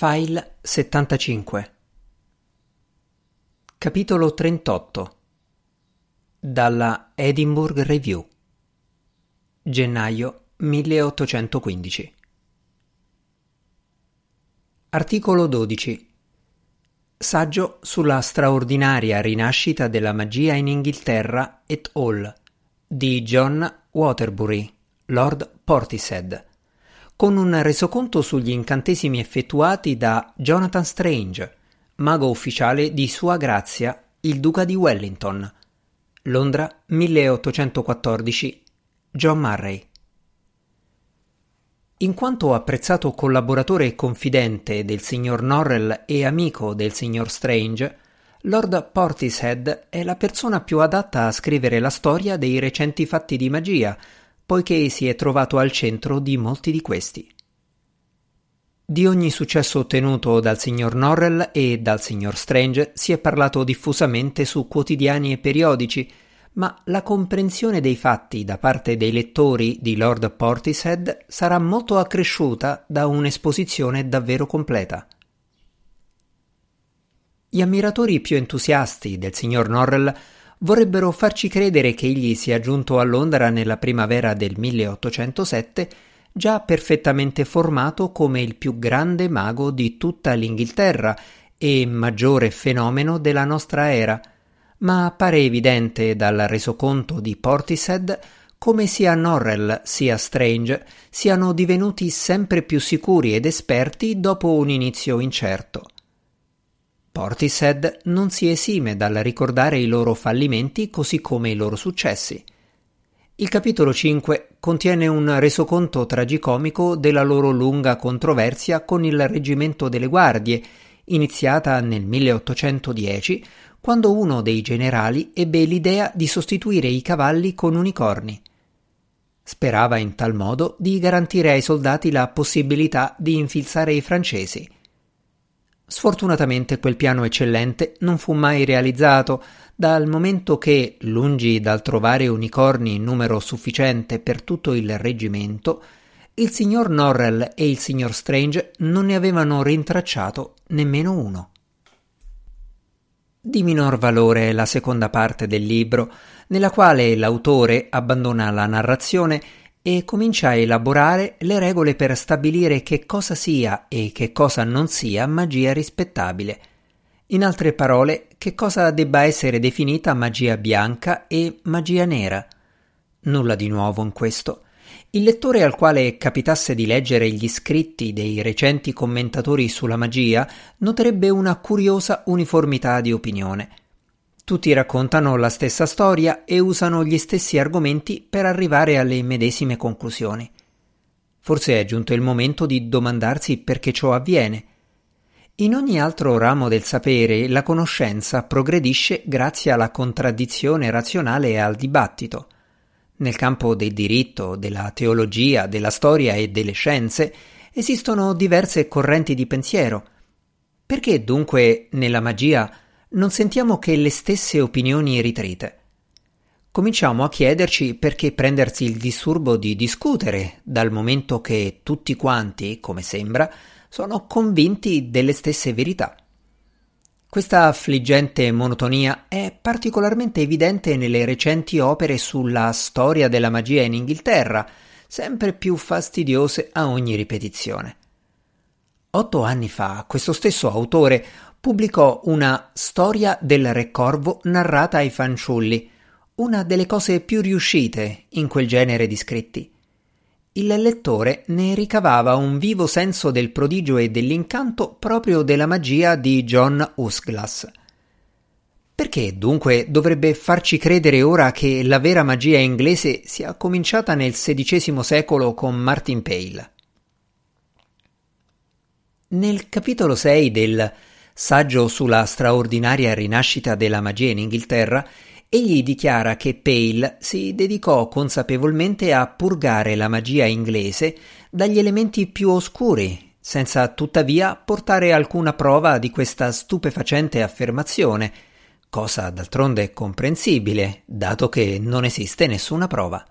File 75 Capitolo 38 Dalla Edinburgh Review. Gennaio 1815 Articolo 12 Saggio sulla straordinaria rinascita della magia in Inghilterra et al. di John Waterbury, Lord Portishead con un resoconto sugli incantesimi effettuati da Jonathan Strange, mago ufficiale di Sua Grazia, il Duca di Wellington. Londra 1814. John Murray. In quanto apprezzato collaboratore e confidente del signor Norrell e amico del signor Strange, Lord Portishead è la persona più adatta a scrivere la storia dei recenti fatti di magia, poiché si è trovato al centro di molti di questi. Di ogni successo ottenuto dal signor Norrell e dal signor Strange si è parlato diffusamente su quotidiani e periodici, ma la comprensione dei fatti da parte dei lettori di Lord Portishead sarà molto accresciuta da un'esposizione davvero completa. Gli ammiratori più entusiasti del signor Norrell vorrebbero farci credere che egli sia giunto a Londra nella primavera del 1807 già perfettamente formato come il più grande mago di tutta l'Inghilterra e maggiore fenomeno della nostra era, ma appare evidente dal resoconto di Portishead come sia Norrell sia Strange siano divenuti sempre più sicuri ed esperti dopo un inizio incerto. Portishead non si esime dal ricordare i loro fallimenti così come i loro successi. Il capitolo 5 contiene un resoconto tragicomico della loro lunga controversia con il reggimento delle guardie, iniziata nel 1810, quando uno dei generali ebbe l'idea di sostituire i cavalli con unicorni. Sperava in tal modo di garantire ai soldati la possibilità di infilzare i francesi. Sfortunatamente quel piano eccellente non fu mai realizzato, dal momento che, lungi dal trovare unicorni in numero sufficiente per tutto il reggimento, il signor Norrell e il signor Strange non ne avevano rintracciato nemmeno uno. Di minor valore è la seconda parte del libro, nella quale l'autore abbandona la narrazione e comincia a elaborare le regole per stabilire che cosa sia e che cosa non sia magia rispettabile. In altre parole, che cosa debba essere definita magia bianca e magia nera. Nulla di nuovo in questo. Il lettore al quale capitasse di leggere gli scritti dei recenti commentatori sulla magia noterebbe una curiosa uniformità di opinione. Tutti raccontano la stessa storia e usano gli stessi argomenti per arrivare alle medesime conclusioni. Forse è giunto il momento di domandarsi perché ciò avviene. In ogni altro ramo del sapere la conoscenza progredisce grazie alla contraddizione razionale e al dibattito. Nel campo del diritto, della teologia, della storia e delle scienze esistono diverse correnti di pensiero. Perché dunque nella magia non sentiamo che le stesse opinioni ritrite. Cominciamo a chiederci perché prendersi il disturbo di discutere, dal momento che tutti quanti, come sembra, sono convinti delle stesse verità. Questa affliggente monotonia è particolarmente evidente nelle recenti opere sulla storia della magia in Inghilterra, sempre più fastidiose a ogni ripetizione. Otto anni fa questo stesso autore pubblicò una Storia del Re Corvo narrata ai fanciulli, una delle cose più riuscite in quel genere di scritti. Il lettore ne ricavava un vivo senso del prodigio e dell'incanto proprio della magia di John Usglass. Perché dunque dovrebbe farci credere ora che la vera magia inglese sia cominciata nel XVI secolo con Martin Pale? Nel capitolo 6 del saggio sulla straordinaria rinascita della magia in Inghilterra, egli dichiara che Pale si dedicò consapevolmente a purgare la magia inglese dagli elementi più oscuri, senza tuttavia portare alcuna prova di questa stupefacente affermazione, cosa d'altronde comprensibile, dato che non esiste nessuna prova.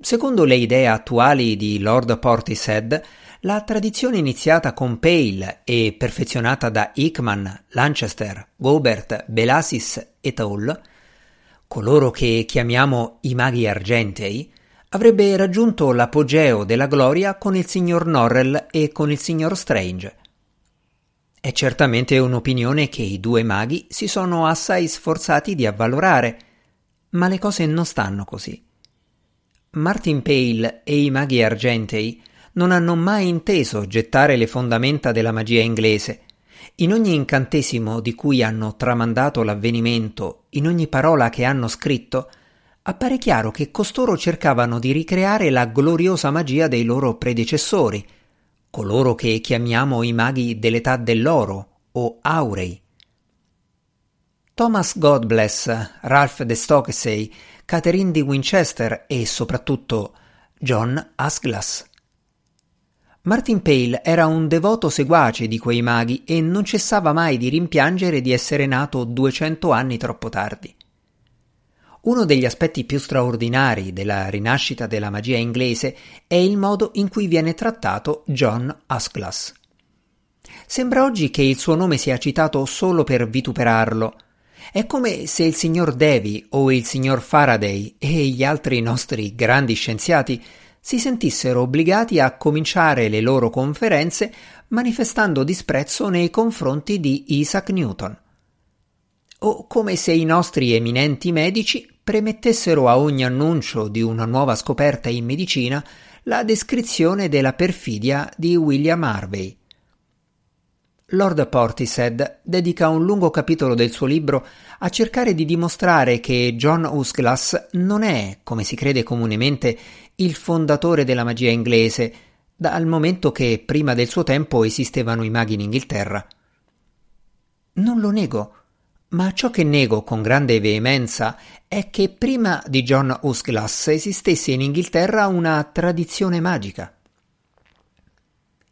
Secondo le idee attuali di Lord Portishead, la tradizione iniziata con Pale e perfezionata da Hickman, Lanchester, Gobert, Belasis et al., coloro che chiamiamo i maghi argentei, avrebbe raggiunto l'apogeo della gloria con il signor Norrell e con il signor Strange. È certamente un'opinione che i due maghi si sono assai sforzati di avvalorare, ma le cose non stanno così. Martin Pale e i maghi argentei non hanno mai inteso gettare le fondamenta della magia inglese. In ogni incantesimo di cui hanno tramandato l'avvenimento, in ogni parola che hanno scritto, appare chiaro che costoro cercavano di ricreare la gloriosa magia dei loro predecessori, coloro che chiamiamo i maghi dell'età dell'oro o aurei. Thomas Godbless, Ralph de Stokesay, Catherine di Winchester e soprattutto John Asglass. Martin Pale era un devoto seguace di quei maghi e non cessava mai di rimpiangere di essere nato duecento anni troppo tardi. Uno degli aspetti più straordinari della rinascita della magia inglese è il modo in cui viene trattato John Asglass. Sembra oggi che il suo nome sia citato solo per vituperarlo. È come se il signor Davy o il signor Faraday e gli altri nostri grandi scienziati si sentissero obbligati a cominciare le loro conferenze manifestando disprezzo nei confronti di Isaac Newton. O come se i nostri eminenti medici premettessero a ogni annuncio di una nuova scoperta in medicina la descrizione della perfidia di William Harvey. Lord Portishead dedica un lungo capitolo del suo libro a cercare di dimostrare che John Usglass non è, come si crede comunemente, il fondatore della magia inglese, dal momento che prima del suo tempo esistevano i maghi in Inghilterra. Non lo nego, ma ciò che nego con grande veemenza è che prima di John Usglass esistesse in Inghilterra una tradizione magica.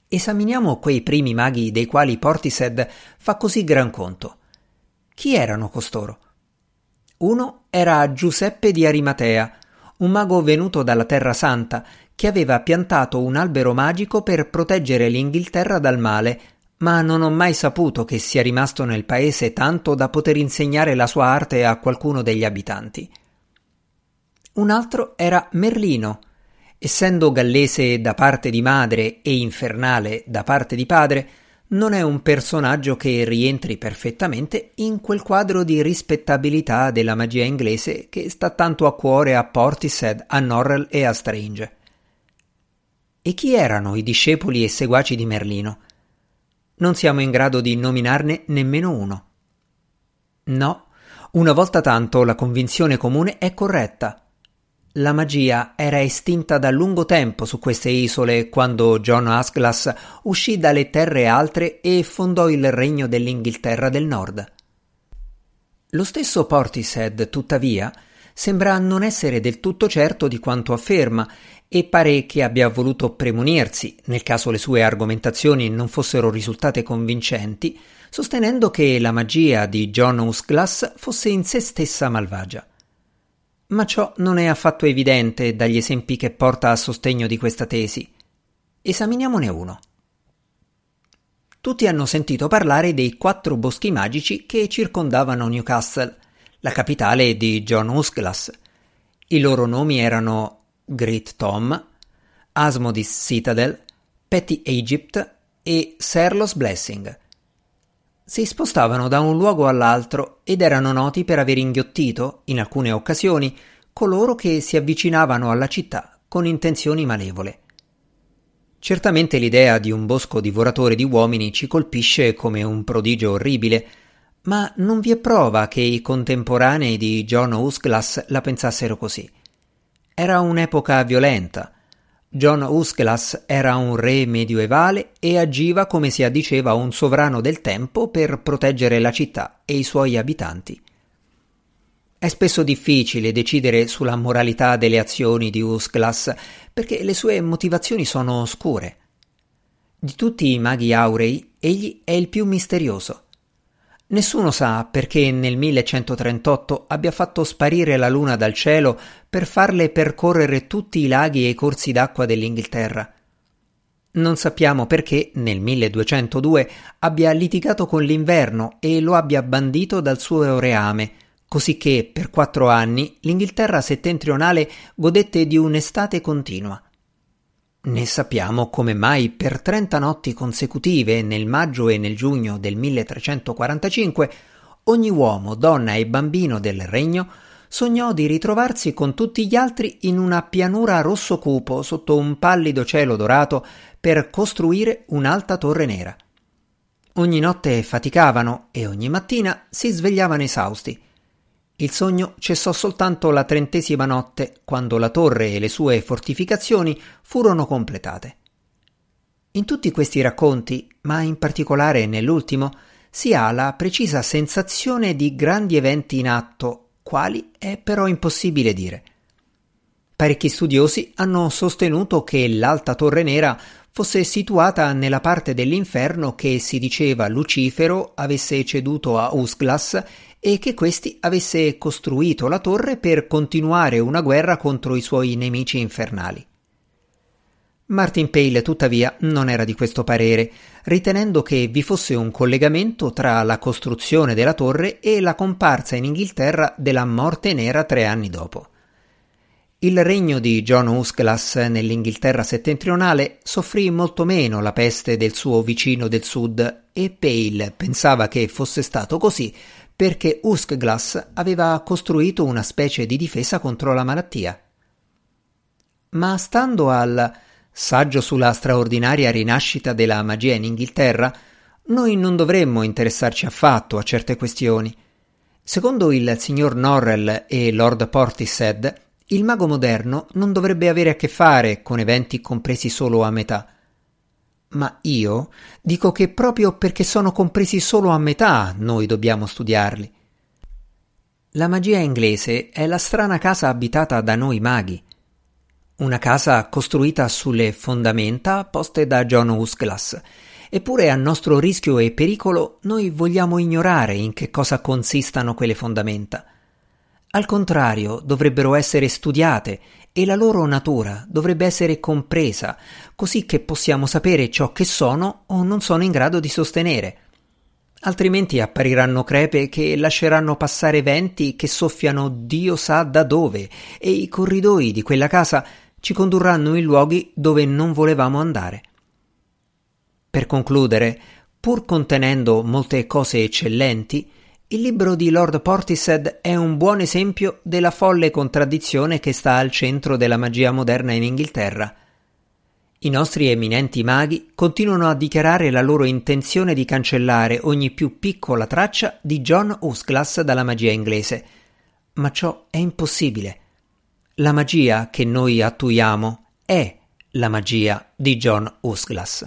Esaminiamo quei primi maghi dei quali Portishead fa così gran conto. Chi erano costoro? Uno era Giuseppe di Arimatea, un mago venuto dalla Terra Santa, che aveva piantato un albero magico per proteggere l'Inghilterra dal male ma non ho mai saputo che sia rimasto nel paese tanto da poter insegnare la sua arte a qualcuno degli abitanti. Un altro era Merlino. Essendo gallese da parte di madre e infernale da parte di padre, non è un personaggio che rientri perfettamente in quel quadro di rispettabilità della magia inglese che sta tanto a cuore a Portishead, a Norrell e a Strange. E chi erano i discepoli e seguaci di Merlino? Non siamo in grado di nominarne nemmeno uno. No, una volta tanto la convinzione comune è corretta. La magia era estinta da lungo tempo su queste isole quando John Asglass uscì dalle terre altre e fondò il regno dell'Inghilterra del Nord. Lo stesso Portishead, tuttavia, sembra non essere del tutto certo di quanto afferma e pare che abbia voluto premunirsi, nel caso le sue argomentazioni non fossero risultate convincenti, sostenendo che la magia di John Usglass fosse in sé stessa malvagia. Ma ciò non è affatto evidente dagli esempi che porta a sostegno di questa tesi. Esaminiamone uno. Tutti hanno sentito parlare dei quattro boschi magici che circondavano Newcastle, la capitale di John Usglass. I loro nomi erano Great Tom, Asmodis Citadel, Petty Egypt e Serlos Blessing. Si spostavano da un luogo all'altro ed erano noti per aver inghiottito, in alcune occasioni, coloro che si avvicinavano alla città con intenzioni malevole. Certamente l'idea di un bosco divoratore di uomini ci colpisce come un prodigio orribile, ma non vi è prova che i contemporanei di John Usglass la pensassero così. Era un'epoca violenta. John Usglass era un re medioevale e agiva come si addiceva un sovrano del tempo per proteggere la città e i suoi abitanti. È spesso difficile decidere sulla moralità delle azioni di Usglass perché le sue motivazioni sono oscure. Di tutti i maghi aurei, egli è il più misterioso. Nessuno sa perché nel 1138 abbia fatto sparire la luna dal cielo per farle percorrere tutti i laghi e i corsi d'acqua dell'Inghilterra. Non sappiamo perché nel 1202 abbia litigato con l'inverno e lo abbia bandito dal suo reame, così che per quattro anni l'Inghilterra settentrionale godette di un'estate continua. Ne sappiamo come mai per trenta notti consecutive nel maggio e nel giugno del 1345 ogni uomo, donna e bambino del regno sognò di ritrovarsi con tutti gli altri in una pianura rosso cupo sotto un pallido cielo dorato per costruire un'alta torre nera. Ogni notte faticavano e ogni mattina si svegliavano esausti. Il sogno cessò soltanto la trentesima notte, quando la torre e le sue fortificazioni furono completate. In tutti questi racconti, ma in particolare nell'ultimo, si ha la precisa sensazione di grandi eventi in atto, quali è però impossibile dire. Parecchi studiosi hanno sostenuto che l'Alta Torre Nera fosse situata nella parte dell'inferno che si diceva Lucifero avesse ceduto a Usglas e che questi avesse costruito la torre per continuare una guerra contro i suoi nemici infernali. Martin Pale tuttavia non era di questo parere, ritenendo che vi fosse un collegamento tra la costruzione della torre e la comparsa in Inghilterra della morte nera tre anni dopo. Il regno di John Usclas nell'Inghilterra settentrionale soffrì molto meno la peste del suo vicino del sud e Pale pensava che fosse stato così perché Usglas aveva costruito una specie di difesa contro la malattia. Ma stando al saggio sulla straordinaria rinascita della magia in Inghilterra, noi non dovremmo interessarci affatto a certe questioni. Secondo il signor Norrell e Lord Portishead, il mago moderno non dovrebbe avere a che fare con eventi compresi solo a metà. Ma io dico che proprio perché sono compresi solo a metà noi dobbiamo studiarli. La magia inglese è la strana casa abitata da noi maghi. Una casa costruita sulle fondamenta poste da John Usglas. Eppure a nostro rischio e pericolo noi vogliamo ignorare in che cosa consistano quelle fondamenta. Al contrario, dovrebbero essere studiate e la loro natura dovrebbe essere compresa, così che possiamo sapere ciò che sono o non sono in grado di sostenere. Altrimenti appariranno crepe che lasceranno passare venti che soffiano Dio sa da dove, e i corridoi di quella casa ci condurranno in luoghi dove non volevamo andare. Per concludere, pur contenendo molte cose eccellenti, il libro di Lord Portishead è un buon esempio della folle contraddizione che sta al centro della magia moderna in Inghilterra. I nostri eminenti maghi continuano a dichiarare la loro intenzione di cancellare ogni più piccola traccia di John Usglas dalla magia inglese, ma ciò è impossibile. La magia che noi attuiamo è la magia di John Usglas.